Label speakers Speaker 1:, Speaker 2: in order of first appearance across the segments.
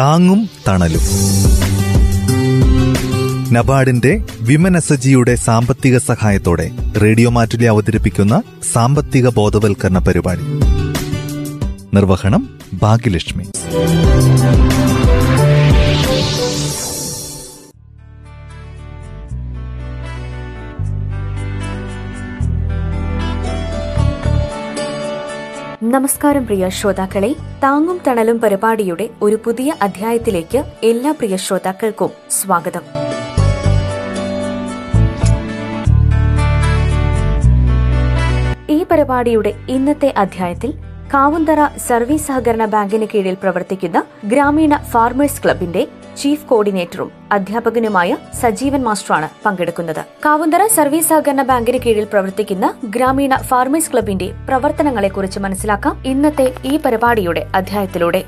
Speaker 1: താങ്ങും തണലും. നബാർഡിന്റെ വിമൻ സാമ്പത്തിക സഹായത്തോടെ റേഡിയോ മാറ്റുലി അവതരിപ്പിക്കുന്ന സാമ്പത്തിക ബോധവൽക്കരണ പരിപാടി. നിർവഹണം ഭാഗ്യലക്ഷ്മി.
Speaker 2: നമസ്കാരം പ്രിയ ശ്രോതാക്കളെ. താങ്ങും തണലും പരിപാടിയുടെ ഒരു പുതിയ അധ്യായത്തിലേക്ക് എല്ലാ പ്രിയ ശ്രോതാക്കൾക്കും സ്വാഗതം. ഈ പരിപാടിയുടെ ഇന്നത്തെ അധ്യായത്തിൽ കാവുന്തറ സർവീസ് സഹകരണ ബാങ്കിന് കീഴിൽ പ്രവർത്തിക്കുന്ന ഗ്രാമീണ ഫാർമേഴ്സ് ക്ലബിന്റെ ചീഫ് കോർഡിനേറ്ററും അധ്യാപകനുമായ സജീവൻ മാസ്റ്ററാണ് പങ്കെടുക്കുന്നത്. കാവുന്തറ സർവീസ് സഹകരണ ബാങ്കിന് കീഴിൽ പ്രവർത്തിക്കുന്ന ഗ്രാമീണ ഫാർമേഴ്സ് ക്ലബിന്റെ പ്രവർത്തനങ്ങളെക്കുറിച്ച് മനസ്സിലാക്കാം ഇന്നത്തെ ഈ പരിപാടിയുടെ അധ്യായത്തിലൂടെ.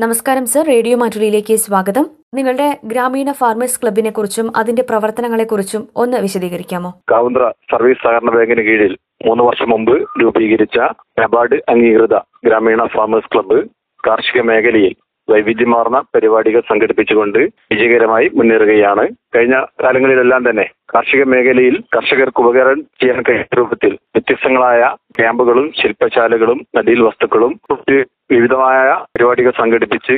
Speaker 2: നമസ്കാരം സർ റേഡിയോ മാറ്റുലിയിലേക്ക് സ്വാഗതം. നിങ്ങളുടെ ഗ്രാമീണ ഫാർമേഴ്സ് ക്ലബിനെ കുറിച്ചും അതിന്റെ പ്രവർത്തനങ്ങളെ കുറിച്ചും ഒന്ന് വിശദീകരിക്കാമോ?
Speaker 3: കാവുന്തറ സർവീസ് സഹകരണ ബാങ്കിന് കീഴിൽ മൂന്ന് വർഷം മുമ്പ് രൂപീകരിച്ച നബാർഡ് അംഗീകൃത ഗ്രാമീണ ഫാമേഴ്സ് ക്ലബ്ബ് കാർഷിക മേഖലയിൽ വൈവിധ്യമാർന്ന പരിപാടികൾ സംഘടിപ്പിച്ചുകൊണ്ട് വിജയകരമായി മുന്നേറുകയാണ്. കഴിഞ്ഞ കാലങ്ങളിലെല്ലാം തന്നെ കാർഷിക മേഖലയിൽ കർഷകർക്ക് ഉപകാരം ചെയ്യാൻ കഴിയുന്ന രൂപത്തിൽ വ്യത്യസ്തങ്ങളായ ക്യാമ്പുകളും ശില്പശാലകളും നടീൽ വസ്തുക്കളും വിവിധമായ പരിപാടികൾ സംഘടിപ്പിച്ച്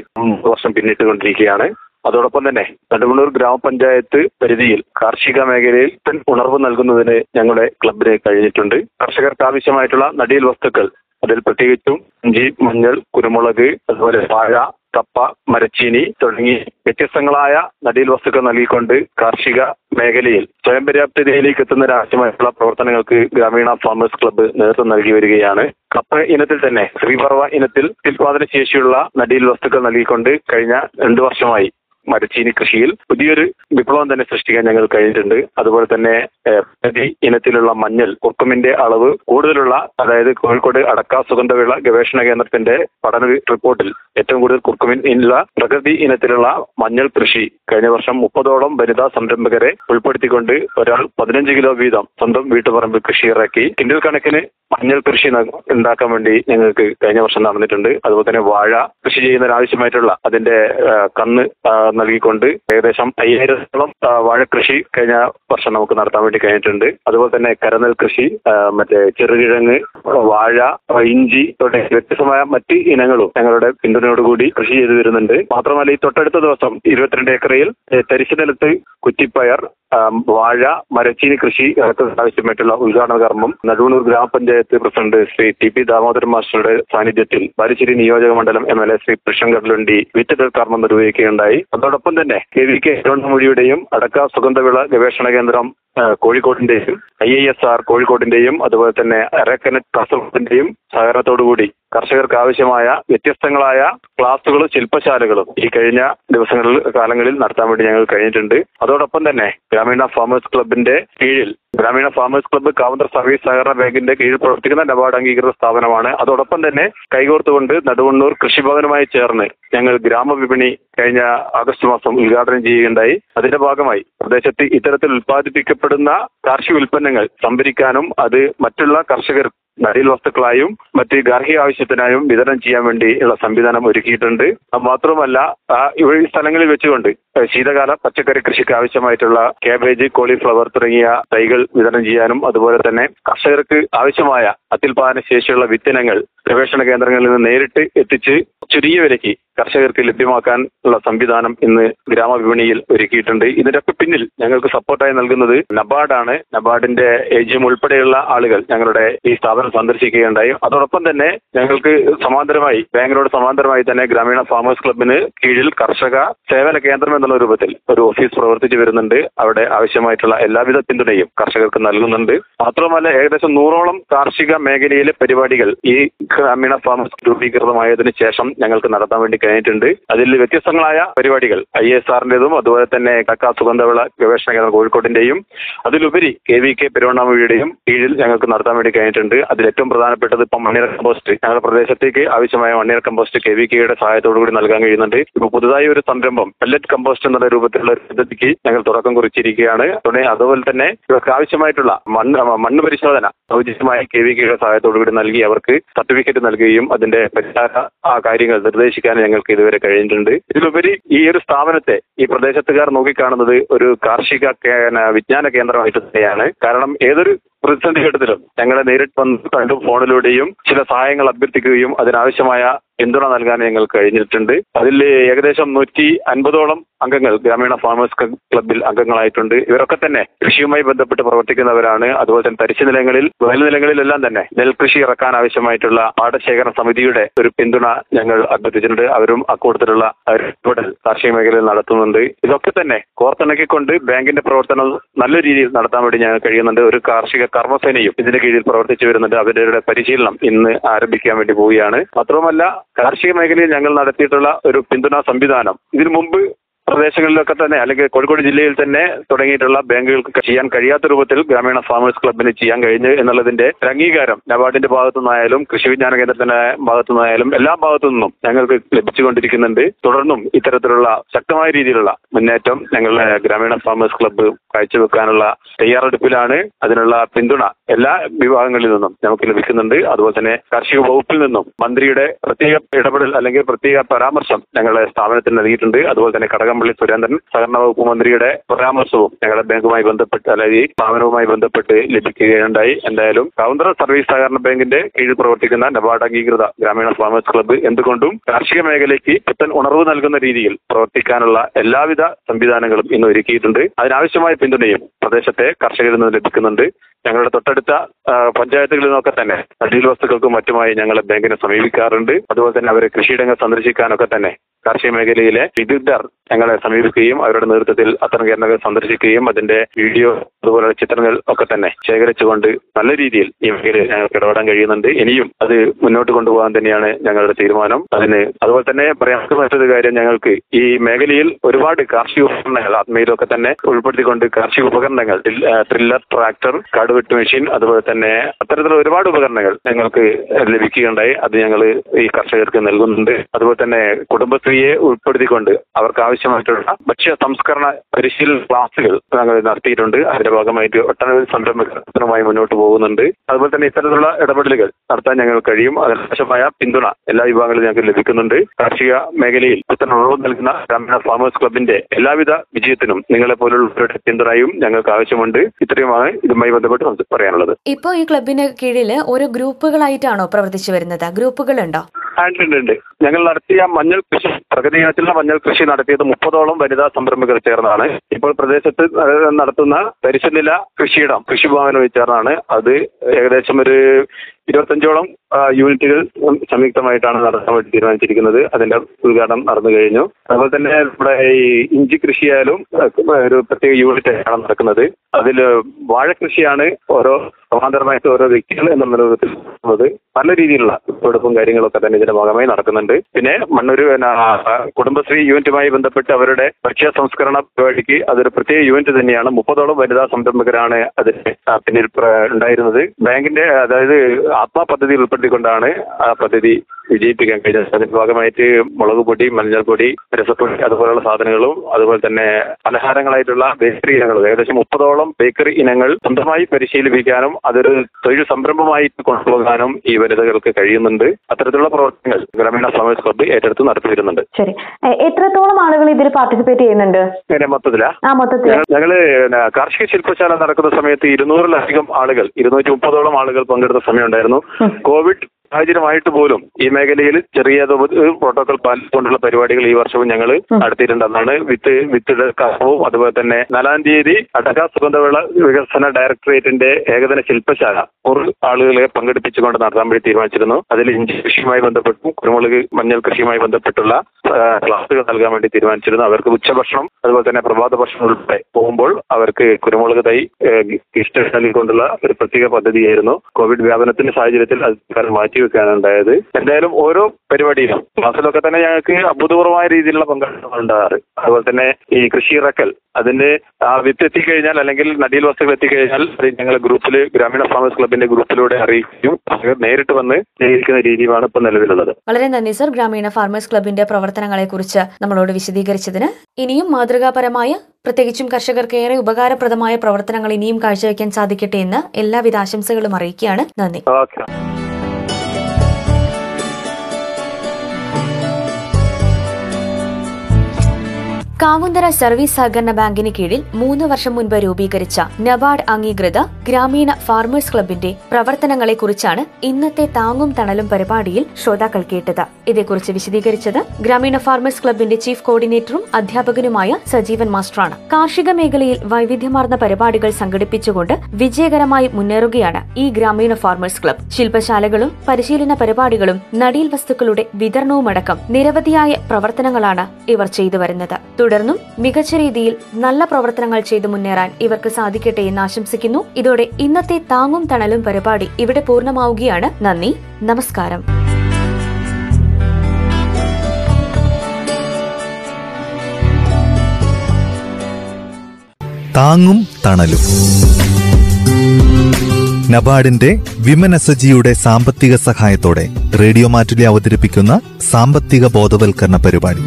Speaker 3: വർഷം പിന്നിട്ടുകൊണ്ടിരിക്കുകയാണ്. അതോടൊപ്പം തന്നെ നെടുമണ്ണൂർ ഗ്രാമപഞ്ചായത്ത് പരിധിയിൽ കാർഷിക മേഖലയിൽ തൻ ഉണർവ് നൽകുന്നതിന് ഞങ്ങളുടെ ക്ലബിന് കഴിഞ്ഞിട്ടുണ്ട്. കർഷകർക്ക് ആവശ്യമായിട്ടുള്ള നടീൽ വസ്തുക്കൾ അതിൽ പ്രത്യേകിച്ചും ഇഞ്ചി മഞ്ഞൾ കുരുമുളക് അതുപോലെ വാഴ കപ്പ മരച്ചീനി തുടങ്ങി വ്യത്യസ്തങ്ങളായ നടീൽ വസ്തുക്കൾ നൽകിക്കൊണ്ട് കാർഷിക മേഖലയിൽ സ്വയം പര്യാപ്തതയിലേക്ക് എത്തുന്നതിനാവശ്യമായിട്ടുള്ള പ്രവർത്തനങ്ങൾക്ക് ഗ്രാമീണ ഫാമേഴ്സ് ക്ലബ്ബ് നേതൃത്വം നൽകി വരികയാണ്. കപ്പ ഇനത്തിൽ തന്നെ ശ്രീപർവ ഇനത്തിൽ ഉൽപാദന ശേഷിയുള്ള നടീൽ വസ്തുക്കൾ നൽകിക്കൊണ്ട് കഴിഞ്ഞ രണ്ടു വർഷമായി മരച്ചീനി കൃഷിയിൽ പുതിയൊരു വിപ്ലവം തന്നെ സൃഷ്ടിക്കാൻ ഞങ്ങൾ കഴിഞ്ഞിട്ടുണ്ട്. അതുപോലെ തന്നെ ഇനത്തിലുള്ള മഞ്ഞൾ കുർക്കുമിന്റെ അളവ് കൂടുതലുള്ള അതായത് കോഴിക്കോട് അടക്ക സുഗന്ധവിള ഗവേഷണ കേന്ദ്രത്തിന്റെ പഠന റിപ്പോർട്ടിൽ ഏറ്റവും കൂടുതൽ കുർക്കുമിൻ ഇനുള്ള പ്രകൃതി ഇനത്തിലുള്ള മഞ്ഞൾ കൃഷി കഴിഞ്ഞ വർഷം മുപ്പതോളം വനിതാ സംരംഭകരെ ഉൾപ്പെടുത്തിക്കൊണ്ട് ഒരാൾ പതിനഞ്ച് കിലോ വീതം സ്വന്തം വീട്ടുപറമ്പിൽ കൃഷി ഇറക്കി. കണക്കിന് മഞ്ഞൾ കൃഷി ഉണ്ടാക്കാൻ വേണ്ടി ഞങ്ങൾക്ക് കഴിഞ്ഞ വർഷം നടന്നിട്ടുണ്ട്. അതുപോലെ തന്നെ വാഴ കൃഷി ചെയ്യുന്നതിനാവശ്യമായിട്ടുള്ള അതിന്റെ കന്ന് നൽകിക്കൊണ്ട് ഏകദേശം അയ്യായിരത്തോളം വാഴ കൃഷി കഴിഞ്ഞ വർഷം നമുക്ക് നടത്താൻ വേണ്ടി കഴിഞ്ഞിട്ടുണ്ട്. അതുപോലെ തന്നെ കരനെൽ കൃഷി മറ്റേ ചെറുകിഴങ്ങ് വാഴ ഇഞ്ചി തുടങ്ങിയ വ്യത്യസ്തമായ മറ്റ് ഇനങ്ങളും ഞങ്ങളുടെ പിന്തുണയോടുകൂടി കൃഷി ചെയ്തു വരുന്നുണ്ട് മാത്രമല്ല ഈ തൊട്ടടുത്ത ദിവസം ഇരുപത്തിരണ്ട് ഏക്കറയിൽ ഏ, തരിശു നിലത്ത് കുറ്റിപ്പയർ വാഴ മരച്ചീനി കൃഷി ആവശ്യമായിട്ടുള്ള ഉദ്ഘാടന കർമ്മം നടുവണ്ണൂർ ഗ്രാമപഞ്ചായത്ത് president Shri T P Damodaran മാസ്റ്ററുടെ സാന്നിധ്യത്തിൽ ബാലുശ്ശേരി നിയോജക മണ്ഡലം M L A Shri Krishnan Kadalundi vital കർമ്മം നിർവഹിക്കുകയുണ്ടായി. അതോടൊപ്പം തന്നെ കെ വി കെ മൊഴിയുടെയും അടക്ക സുഗന്ധവിള ഗവേഷണ കേന്ദ്രം കോഴിക്കോടിന്റെയും ഐ ഐ എസ് ആർ കോഴിക്കോടിന്റെയും അതുപോലെ തന്നെ അരക്കനറ്റ് കാസർഗോഡിന്റെയും സഹകരണത്തോടുകൂടി കർഷകർക്ക് ആവശ്യമായ വ്യത്യസ്തങ്ങളായ ക്ലാസുകളും ശില്പശാലകളും ഈ കഴിഞ്ഞ ദിവസങ്ങളിൽ കാലങ്ങളിൽ നടത്താൻ വേണ്ടി ഞങ്ങൾ കഴിഞ്ഞിട്ടുണ്ട്. അതോടൊപ്പം തന്നെ ഗ്രാമീണ ഫാമേഴ്സ് ക്ലബിന്റെ കീഴിൽ ഗ്രാമീണ ഫാമേഴ്സ് ക്ലബ്ബ് കാവന്തർ സർവീസ് സഹകരണ ബാങ്കിന്റെ കീഴിൽ പ്രവർത്തിക്കുന്ന നബാർഡ് അംഗീകൃത സ്ഥാപനമാണ്. അതോടൊപ്പം തന്നെ കൈകോർത്തുകൊണ്ട് നടുവണ്ണൂർ കൃഷിഭവനുമായി ചേർന്ന് ഞങ്ങൾ ഗ്രാമവിപണി കഴിഞ്ഞ ആഗസ്റ്റ് മാസം ഉദ്ഘാടനം ചെയ്യുകയുണ്ടായി. അതിന്റെ ഭാഗമായി പ്രദേശത്ത് ഇത്തരത്തിൽ ഉൽപ്പാദിപ്പിക്കപ്പെടുന്ന കാർഷിക ഉൽപ്പന്നങ്ങൾ സംഭരിക്കാനും അത് മറ്റുള്ള കർഷകർ നടീൽ വസ്തുക്കളായും മറ്റ് ഗാർഹിക ആവശ്യത്തിനായും വിതരണം ചെയ്യാൻ വേണ്ടി വേണ്ടിയുള്ള സംവിധാനം ഒരുക്കിയിട്ടുണ്ട്. മാത്രമല്ല ഈ സ്ഥലങ്ങളിൽ വെച്ചുകൊണ്ട് ശീതകാല പച്ചക്കറി കൃഷിക്ക് ആവശ്യമായിട്ടുള്ള കാബേജ് കോളിഫ്ലവർ തുടങ്ങിയ തൈകൾ വിതരണം ചെയ്യാനും അതുപോലെ തന്നെ കർഷകർക്ക് ആവശ്യമായ അത്യുൽപാദന ശേഷിയുള്ള വിത്തിനങ്ങൾ ഗവേഷണ കേന്ദ്രങ്ങളിൽ നിന്ന് നേരിട്ട് എത്തിച്ച് ചുരുങ്ങിയ വിലയ്ക്ക് കർഷകർക്ക് ലഭ്യമാക്കാൻ ഉള്ള സംവിധാനം ഇന്ന് ഗ്രാമവിപണിയിൽ ഒരുക്കിയിട്ടുണ്ട്. ഇതിന്റെയൊക്കെ പിന്നിൽ ഞങ്ങൾക്ക് സപ്പോർട്ടായി നൽകുന്നത് നബാർഡാണ്. നബാർഡിന്റെ ഏജിയം ഉൾപ്പെടെയുള്ള ആളുകൾ ഞങ്ങളുടെ ഈ സന്ദർശിക്കുകയുണ്ടായി. അതോടൊപ്പം തന്നെ ഞങ്ങൾക്ക് സമാന്തരമായി ബാങ്കിനോട് സമാന്തരമായി തന്നെ ഗ്രാമീണ ഫാമേഴ്സ് ക്ലബിന് കീഴിൽ കർഷക സേവന കേന്ദ്രം എന്നുള്ള രൂപത്തിൽ ഒരു ഓഫീസ് പ്രവർത്തിച്ചു വരുന്നുണ്ട്. അവിടെ ആവശ്യമായിട്ടുള്ള എല്ലാവിധ പിന്തുണയും കർഷകർക്ക് നൽകുന്നുണ്ട്. മാത്രമല്ല ഏകദേശം നൂറോളം കാർഷിക മേഖലയിലെ പരിപാടികൾ ഈ ഗ്രാമീണ ഫാമേഴ്സ് രൂപീകൃതമായതിനു ശേഷം ഞങ്ങൾക്ക് നടത്താൻ വേണ്ടി കഴിഞ്ഞിട്ടുണ്ട്. അതിൽ വ്യത്യസ്തങ്ങളായ പരിപാടികൾ ഐ എസ് ആറിന്റേതും അതുപോലെ തന്നെ കക്ക സുഗന്ധവിള ഗവേഷണ കേന്ദ്രം കോഴിക്കോടിന്റെയും അതിലുപരി കെ വി കെ പെരുവണ്ണാമൊഴിയുടെയും കീഴിൽ ഞങ്ങൾക്ക് നടത്താൻ വേണ്ടി കഴിഞ്ഞിട്ടുണ്ട്. അതിൽ ഏറ്റവും പ്രധാനപ്പെട്ടത് ഇപ്പം മണ്ണിര കമ്പോസ്റ്റ് ഞങ്ങളുടെ പ്രദേശത്തേക്ക് ആവശ്യമായ മണ്ണിര കമ്പോസ്റ്റ് കെ വി കെയുടെ സഹായത്തോടു കൂടി നൽകാൻ കഴിയുന്നുണ്ട്. ഇപ്പോൾ പുതുതായി ഒരു സംരംഭം പെല്ലറ്റ് കമ്പോസ്റ്റ് എന്നുള്ള രൂപത്തിലുള്ള പദ്ധതിക്ക് ഞങ്ങൾ തുടക്കം കുറിച്ചിരിക്കുകയാണ്. തുടങ്ങി അതുപോലെ തന്നെ ഇവർക്ക് ആവശ്യമായിട്ടുള്ള മണ്ണ് മണ്ണ് പരിശോധന സൗജന്യമായി കെ വി കെയുടെ സഹായത്തോടു കൂടി നൽകി അവർക്ക് സർട്ടിഫിക്കറ്റ് നൽകുകയും അതിന്റെ പരിഹാര ആ കാര്യങ്ങൾ നിർദ്ദേശിക്കാൻ ഞങ്ങൾക്ക് ഇതുവരെ കഴിഞ്ഞിട്ടുണ്ട്. ഇതിലുപരി ഈ ഒരു സ്ഥാപനത്തെ ഈ പ്രദേശത്തുകാർ നോക്കിക്കാണുന്നത് ഒരു കാർഷിക വിജ്ഞാന കേന്ദ്രമായിട്ട് തന്നെയാണ്. കാരണം ഏതൊരു പ്രതിസന്ധി ഘട്ടത്തിലും ഞങ്ങളെ നേരിട്ട് വന്ന് കണ്ടും ഫോണിലൂടെയും ചില സഹായങ്ങൾ അഭ്യർത്ഥിക്കുകയും അതിനാവശ്യമായ പിന്തുണ നൽകാൻ ഞങ്ങൾ കഴിഞ്ഞിട്ടുണ്ട്. അതിൽ ഏകദേശം നൂറ്റി അൻപതോളം അംഗങ്ങൾ ഗ്രാമീണ ഫാമേഴ്സ് ക്ലബിൽ അംഗങ്ങളായിട്ടുണ്ട്. ഇവരൊക്കെ തന്നെ കൃഷിയുമായി ബന്ധപ്പെട്ട് പ്രവർത്തിക്കുന്നവരാണ്. അതുപോലെ തന്നെ തരിശു നിലങ്ങളിൽ വയൽ നിലങ്ങളിലെല്ലാം തന്നെ നെൽകൃഷി ഇറക്കാൻ ആവശ്യമായിട്ടുള്ള പാടശേഖരണ സമിതിയുടെ ഒരു പിന്തുണ ഞങ്ങൾ അഭ്യർത്ഥിച്ചിട്ടുണ്ട്. അവരും അക്കൂട്ടത്തിലുള്ള ഇടപെടൽ കാർഷിക മേഖലയിൽ നടത്തുന്നുണ്ട്. ഇതൊക്കെ തന്നെ കോർത്തിണക്കിക്കൊണ്ട് ബാങ്കിന്റെ പ്രവർത്തനം നല്ല രീതിയിൽ നടത്താൻ വേണ്ടി ഞങ്ങൾ കഴിയുന്നുണ്ട്. ഒരു കാർഷിക കർമ്മസേനയും ഇതിന്റെ കീഴിൽ പ്രവർത്തിച്ചു വരുന്നുണ്ട്. അവരുടെ പരിശീലനം ഇന്ന് ആരംഭിക്കാൻ വേണ്ടി പോവുകയാണ്. മാത്രവുമല്ല കാർഷിക മേഖലയിൽ ഞങ്ങൾ നടത്തിയിട്ടുള്ള ഒരു പിന്തുണ സംവിധാനം. ഇതിനു മുമ്പ് പ്രദേശങ്ങളിലൊക്കെ തന്നെ അല്ലെങ്കിൽ കോഴിക്കോട് ജില്ലയിൽ തന്നെ തുടങ്ങിയിട്ടുള്ള ബാങ്കുകൾക്ക് ചെയ്യാൻ കഴിയാത്ത രൂപത്തിൽ ഗ്രാമീണ ഫാമേഴ്സ് ക്ലബിന് ചെയ്യാൻ കഴിഞ്ഞു എന്നുള്ളതിന്റെ അംഗീകാരം നബാർഡിന്റെ ഭാഗത്തു നിന്നായാലും കൃഷി വിജ്ഞാന കേന്ദ്രത്തിന്റെ ഭാഗത്തു നിന്നായാലും എല്ലാ ഭാഗത്തു നിന്നും ഞങ്ങൾക്ക് ലഭിച്ചുകൊണ്ടിരിക്കുന്നുണ്ട്. തുടർന്നും ഇത്തരത്തിലുള്ള ശക്തമായ രീതിയിലുള്ള മുന്നേറ്റം ഞങ്ങളുടെ ഗ്രാമീണ ഫാമേഴ്സ് ക്ലബ്ബ് കാഴ്ചവെക്കാനുള്ള തയ്യാറെടുപ്പിലാണ് അതിനുള്ള പിന്തുണ എല്ലാ വിഭാഗങ്ങളിൽ നിന്നും നമുക്ക് ലഭിക്കുന്നുണ്ട്. അതുപോലെ തന്നെ കാർഷിക വകുപ്പിൽ നിന്നും മന്ത്രിയുടെ പ്രത്യേക ഇടപെടൽ അല്ലെങ്കിൽ പ്രത്യേക പരാമർശം ഞങ്ങളുടെ സ്ഥാപനത്തിന് നൽകിയിട്ടുണ്ട്. അതുപോലെ തന്നെ കടകംപള്ളി സുരേന്ദ്രൻ സഹകരണ വകുപ്പ് മന്ത്രിയുടെ പരാമർശവും ഞങ്ങളുടെ ബാങ്കുമായി ബന്ധപ്പെട്ട് അല്ലെങ്കിൽ സ്ഥാപനവുമായി ബന്ധപ്പെട്ട് ലഭിക്കുകയുണ്ടായി. എന്തായാലും കൗണ്ടർ സർവീസ് സഹകരണ ബാങ്കിന്റെ കീഴിൽ പ്രവർത്തിക്കുന്ന നബാർഡ് അംഗീകൃത ഗ്രാമീണ ഫാമേഴ്സ് ക്ലബ്ബ് എന്തുകൊണ്ടും കാർഷിക മേഖലയ്ക്ക് പുത്തൻ ഉണർവ് നൽകുന്ന രീതിയിൽ പ്രവർത്തിക്കാനുള്ള എല്ലാവിധ സംവിധാനങ്ങളും ഇന്ന് ഒരുക്കിയിട്ടുണ്ട്. അതിനാവശ്യമായ പിന്തുണയും പ്രദേശത്തെ കർഷകരിൽ നിന്ന് ലഭിക്കുന്നുണ്ട്. ഞങ്ങളുടെ തൊട്ടടുത്ത പഞ്ചായത്തുകളിൽ നിന്നൊക്കെ തന്നെ അടിയിൽ വസ്തുക്കൾക്കും മറ്റുമായി ഞങ്ങൾ ബാങ്കിനെ സമീപിക്കാറുണ്ട്. അതുപോലെ തന്നെ അവരെ കൃഷിയിടങ്ങൾ സന്ദർശിക്കാനൊക്കെ തന്നെ കാർഷിക മേഖലയിലെ വിദഗ്ധർ ഞങ്ങളെ സമീപിക്കുകയും അവരുടെ നേതൃത്വത്തിൽ അത്തരം കേന്ദ്രങ്ങൾ സന്ദർശിക്കുകയും അതിന്റെ വീഡിയോ അതുപോലുള്ള ചിത്രങ്ങൾ ഒക്കെ തന്നെ ശേഖരിച്ചുകൊണ്ട് നല്ല രീതിയിൽ ഈ മേഖലയിൽ ഞങ്ങൾക്ക് ഇടപെടാൻ കഴിയുന്നുണ്ട്. ഇനിയും അത് മുന്നോട്ട് കൊണ്ടുപോകാൻ തന്നെയാണ് ഞങ്ങളുടെ തീരുമാനം. അതിന് അതുപോലെ തന്നെ പറയാൻ മറ്റൊരു കാര്യം ഞങ്ങൾക്ക് ഈ മേഖലയിൽ ഒരുപാട് കാർഷിക ഉപകരണങ്ങൾ ആത്മയിലൊക്കെ തന്നെ ഉൾപ്പെടുത്തിക്കൊണ്ട് കാർഷിക ഉപകരണങ്ങൾ ത്രില്ലർ ട്രാക്ടർ കാടുവെട്ട് മെഷീൻ അതുപോലെ തന്നെ അത്തരത്തിലുള്ള ഒരുപാട് ഉപകരണങ്ങൾ ഞങ്ങൾക്ക് ലഭിക്കുകയുണ്ടായി. അത് ഞങ്ങൾ ഈ കർഷകർക്ക് നൽകുന്നുണ്ട്. അതുപോലെ തന്നെ കുടുംബശ്രീയെ ഉൾപ്പെടുത്തിക്കൊണ്ട് അവർക്ക് ആവശ്യമായിട്ടുള്ള ഭക്ഷ്യ സംസ്കരണ പരിശീലന ക്ലാസുകൾ ഞങ്ങൾ നടത്തിയിട്ടുണ്ട്. അതിന്റെ ഭാഗമായിട്ട് ഒട്ടനവധി സംരംഭകരുമായി മുന്നോട്ട് പോകുന്നുണ്ട്. അതുപോലെ തന്നെ ഇത്തരത്തിലുള്ള ഇടപെടലുകൾ നടത്താൻ ഞങ്ങൾ കഴിയും. അതിനാവശ്യമായ പിന്തുണ എല്ലാ വിഭാഗങ്ങളിലും ഞങ്ങൾക്ക് ലഭിക്കുന്നുണ്ട്. കാർഷിക മേഖലയിൽ ഇത്തരം ഉറവ് നൽകുന്ന ഗ്രാമീണ ഫാമേഴ്സ് ക്ലബിന്റെ എല്ലാവിധ വിജയത്തിനും നിങ്ങളെ പോലുള്ളവരുടെ പിന്തുണയും ഞങ്ങൾക്ക് ആവശ്യമുണ്ട്. ഇത്രയുമാണ് ഇതുമായി ബന്ധപ്പെട്ട് പറയാനുള്ളത്.
Speaker 2: ഇപ്പോൾ ഈ ക്ലബിന് കീഴിൽ ഓരോ ഗ്രൂപ്പുകളായിട്ടാണോ പ്രവർത്തിച്ചു വരുന്നത്? ഗ്രൂപ്പുകളുണ്ടോ?
Speaker 3: ഉണ്ട്, ഉണ്ട്, ഞങ്ങൾ നടത്തിയ മഞ്ഞൾ കൃഷി പ്രകൃതി ഇനത്തിലുള്ള മഞ്ഞൾ കൃഷി നടത്തിയത് മുപ്പതോളം വനിതാ സംരംഭകർ ചേർന്നാണ്. ഇപ്പോൾ പ്രദേശത്ത് നടത്തുന്ന തരിശുനില കൃഷിയിടം കൃഷിഭവനുമായി ചേർന്നാണ്. അത് ഏകദേശം ഒരു ഇരുപത്തഞ്ചോളം യൂണിറ്റുകൾ സംയുക്തമായിട്ടാണ് നടത്താൻ വേണ്ടി തീരുമാനിച്ചിരിക്കുന്നത്. അതിന്റെ ഉദ്ഘാടനം നടന്നു കഴിഞ്ഞു. അതുപോലെ തന്നെ നമ്മുടെ ഈ ഇഞ്ചി കൃഷിയായാലും ഒരു പ്രത്യേക യൂണിറ്റ് ആണ് നടക്കുന്നത്. അതിൽ വാഴ കൃഷിയാണ് ഓരോ സമാന്തരമായിട്ട് ഓരോ വ്യക്തികൾ എന്നുള്ള രൂപത്തിൽ പല രീതിയിലുള്ള വിളവെടുപ്പും കാര്യങ്ങളൊക്കെ തന്നെ ഇതിന്റെ ഭാഗമായി നടക്കുന്നുണ്ട്. പിന്നെ മണ്ണൂർ കുടുംബശ്രീ യൂണിറ്റുമായി ബന്ധപ്പെട്ട് അവരുടെ ഭക്ഷ്യ സംസ്കരണ പരിപാടിക്ക് അതൊരു പ്രത്യേക യൂണിറ്റ് തന്നെയാണ്. മുപ്പതോളം വനിതാ സംരംഭകരാണ് അതിന് പിന്നിൽ ഉണ്ടായിരുന്നത്. ബാങ്കിന്റെ അതായത് ആത്മാ പദ്ധതി ഉൾപ്പെടുത്തിക്കൊണ്ടാണ് ആ പദ്ധതി വിജയിപ്പിക്കാൻ കഴിഞ്ഞത് അതിന്റെ ഭാഗമായിട്ട് മുളക് പൊടി മഞ്ഞൾപ്പൊടി രസപ്പൊടി അതുപോലുള്ള സാധനങ്ങളും അതുപോലെ തന്നെ പലഹാരങ്ങളായിട്ടുള്ള ബേക്കറി ഇനങ്ങളും ഏകദേശം മുപ്പതോളം ബേക്കറി ഇനങ്ങൾ സ്വന്തമായി പരിശീലിപ്പിക്കാനും അതൊരു തൊഴിൽ സംരംഭമായിട്ട് കൊണ്ടുപോകാനും ഈ വനിതകൾക്ക് കഴിയുന്നുണ്ട്. അത്തരത്തിലുള്ള പ്രവർത്തനങ്ങൾ ഗ്രാമീണ ഫാമേഴ്സ് ക്ലബ്ബ് ഏറ്റെടുത്ത് നടത്തി വരുന്നുണ്ട്
Speaker 4: ശരി എത്രത്തോളം ആളുകൾ ഇതിൽ പാർട്ടിസിപ്പേറ്റ് ചെയ്യുന്നുണ്ട്?
Speaker 3: മൊത്തത്തിലാ? ഞങ്ങൾ കാർഷിക ശില്പശാല നടക്കുന്ന സമയത്ത് ഇരുന്നൂറിലധികം ആളുകൾ ഇരുന്നൂറ്റി മുപ്പതോളം ആളുകൾ പങ്കെടുത്ത സമയമുണ്ടായിരുന്നു. കോവിഡ് സാഹചര്യമായിട്ട് പോലും ഈ മേഖലയിൽ ചെറിയ തോതിൽ പ്രോട്ടോകോൾ പാലിച്ചുകൊണ്ടുള്ള പരിപാടികൾ ഈ വർഷവും ഞങ്ങൾ നടത്തിയിട്ടുണ്ടെന്നാണ് വിത്ത് വിത്ത് കർമ്മവും. അതുപോലെ തന്നെ നാലാം തീയതി അടക സുഗന്ധവിള വികസന ഡയറക്ടറേറ്റിന്റെ ഏകദിന ശില്പശാല ഒരു ആളുകളെ പങ്കെടുപ്പിച്ചുകൊണ്ട് നടത്താൻ വേണ്ടി തീരുമാനിച്ചിരുന്നു. അതിൽ ഇഞ്ചി കൃഷിയുമായി ബന്ധപ്പെട്ടും കുരുമുളക് മഞ്ഞൾ കൃഷിയുമായി ബന്ധപ്പെട്ടുള്ള ക്ലാസുകൾ നൽകാൻ വേണ്ടി തീരുമാനിച്ചിരുന്നു. അവർക്ക് ഉച്ചഭക്ഷണം അതുപോലെ തന്നെ പ്രഭാത ഭക്ഷണം ഉൾപ്പെടെ പോകുമ്പോൾ അവർക്ക് കുരുമുളക് തൈ ഗിഫ്റ്റ് നൽകിക്കൊണ്ടുള്ള ഒരു പ്രത്യേക പദ്ധതിയായിരുന്നു. കോവിഡ് വ്യാപനത്തിന്റെ സാഹചര്യത്തിൽ അത് സർക്കാർ മാറ്റിവെക്കാണ് ഉണ്ടായത്. എന്തായാലും ഓരോ പരിപാടിയിലും ക്ലാസ്സിലൊക്കെ തന്നെ ഞങ്ങൾക്ക് അഭൂതപൂർവമായ രീതിയിലുള്ള പങ്കാളിത്തം ഉണ്ടാകാറ്. അതുപോലെ തന്നെ ഈ കൃഷി ഇറക്കൽ അതിന് ആ വിത്ത് എത്തിക്കഴിഞ്ഞാൽ അല്ലെങ്കിൽ നടിയിൽ വസ്തുക്കൾ എത്തിക്കഴിഞ്ഞാൽ അത് ഞങ്ങൾ ഗ്രൂപ്പിൽ ഗ്രാമീണ ഫാമേഴ്സ് ക്ലബിന്റെ ഗ്രൂപ്പിലൂടെ അറിയിക്കും നേരിട്ട് വന്ന് സ്വീകരിക്കുന്ന രീതിയാണ് ഇപ്പൊ നിലവിലുള്ളത്.
Speaker 2: വളരെ നന്ദി സർ. ഗ്രാമീണ ഫാർമേഴ്സ് ക്ലബിന്റെ പ്രവർത്തനങ്ങളെ കുറിച്ച് നമ്മളോട് വിശദീകരിച്ചതിന് ഇനിയും മാതൃകാപരമായ പ്രത്യേകിച്ചും കർഷകർക്ക് ഏറെ ഉപകാരപ്രദമായ പ്രവർത്തനങ്ങൾ ഇനിയും കാഴ്ചവെക്കാൻ സാധിക്കട്ടെ എന്ന് എല്ലാവിധ ആശംസകളും അറിയിക്കുകയാണ്. നന്ദി.
Speaker 3: ഓക്കെ
Speaker 2: കാവുന്തറ സർവീസ് സഹകരണ ബാങ്കിന് കീഴിൽ മൂന്ന് വർഷം മുൻപ് രൂപീകരിച്ച നബാർഡ് അംഗീകൃത ഗ്രാമീണ ഫാർമേഴ്സ് ക്ലബിന്റെ പ്രവർത്തനങ്ങളെക്കുറിച്ചാണ് ഇന്നത്തെ താങ്ങും തണലും പരിപാടിയിൽ ശ്രോതാക്കൾ കേട്ടത്. ഇതേക്കുറിച്ച് വിശദീകരിച്ചത് ഗ്രാമീണ ഫാർമേഴ്സ് ക്ലബിന്റെ ചീഫ് കോർഡിനേറ്ററും അധ്യാപകനുമായ സജീവൻ മാസ്റ്ററാണ്. കാർഷിക മേഖലയിൽ വൈവിധ്യമാർന്ന പരിപാടികൾ സംഘടിപ്പിച്ചുകൊണ്ട് വിജയകരമായി മുന്നേറുകയാണ് ഈ ഗ്രാമീണ ഫാർമേഴ്സ് ക്ലബ്. ശില്പശാലകളും പരിശീലന പരിപാടികളും നടീൽ വസ്തുക്കളുടെ വിതരണവുമടക്കം നിരവധിയായ പ്രവർത്തനങ്ങളാണ് ഇവർ ചെയ്തു വരുന്നത് തുടർന്നും മികച്ച രീതിയിൽ നല്ല പ്രവർത്തനങ്ങൾ ചെയ്തു മുന്നേറാൻ ഇവർക്ക് സാധിക്കട്ടെ എന്ന് ആശംസിക്കുന്നു. ഇതോടെ ഇന്നത്തെ താങ്ങും തണലും പരിപാടി ഇവിടെ പൂർണമാവുകയാണ്. നന്ദി. നമസ്കാരം.
Speaker 1: താങ്ങും തണലും. നബാർഡിന്റെ ജിയുടെ സാമ്പത്തിക സഹായത്തോടെ റേഡിയോ മാറ്റിലെ അവതരിപ്പിക്കുന്ന സാമ്പത്തിക ബോധവൽക്കരണ പരിപാടി.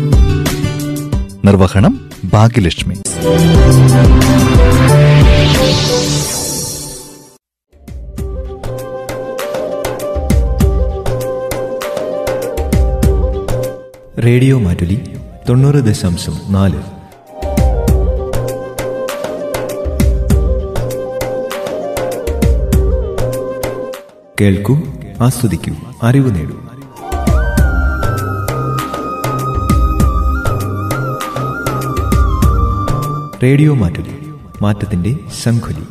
Speaker 1: നിർവഹണം ഭാഗ്യലക്ഷ്മി.
Speaker 5: റേഡിയോ മാറ്റുലി തൊണ്ണൂറ് ദശാംശം നാല്. കേൾക്കൂ ആസ്വദിക്കൂ അറിവ് നേടൂ. റേഡിയോ മാറ്റുലി മാറ്റത്തിന്റെ ശംഖുലി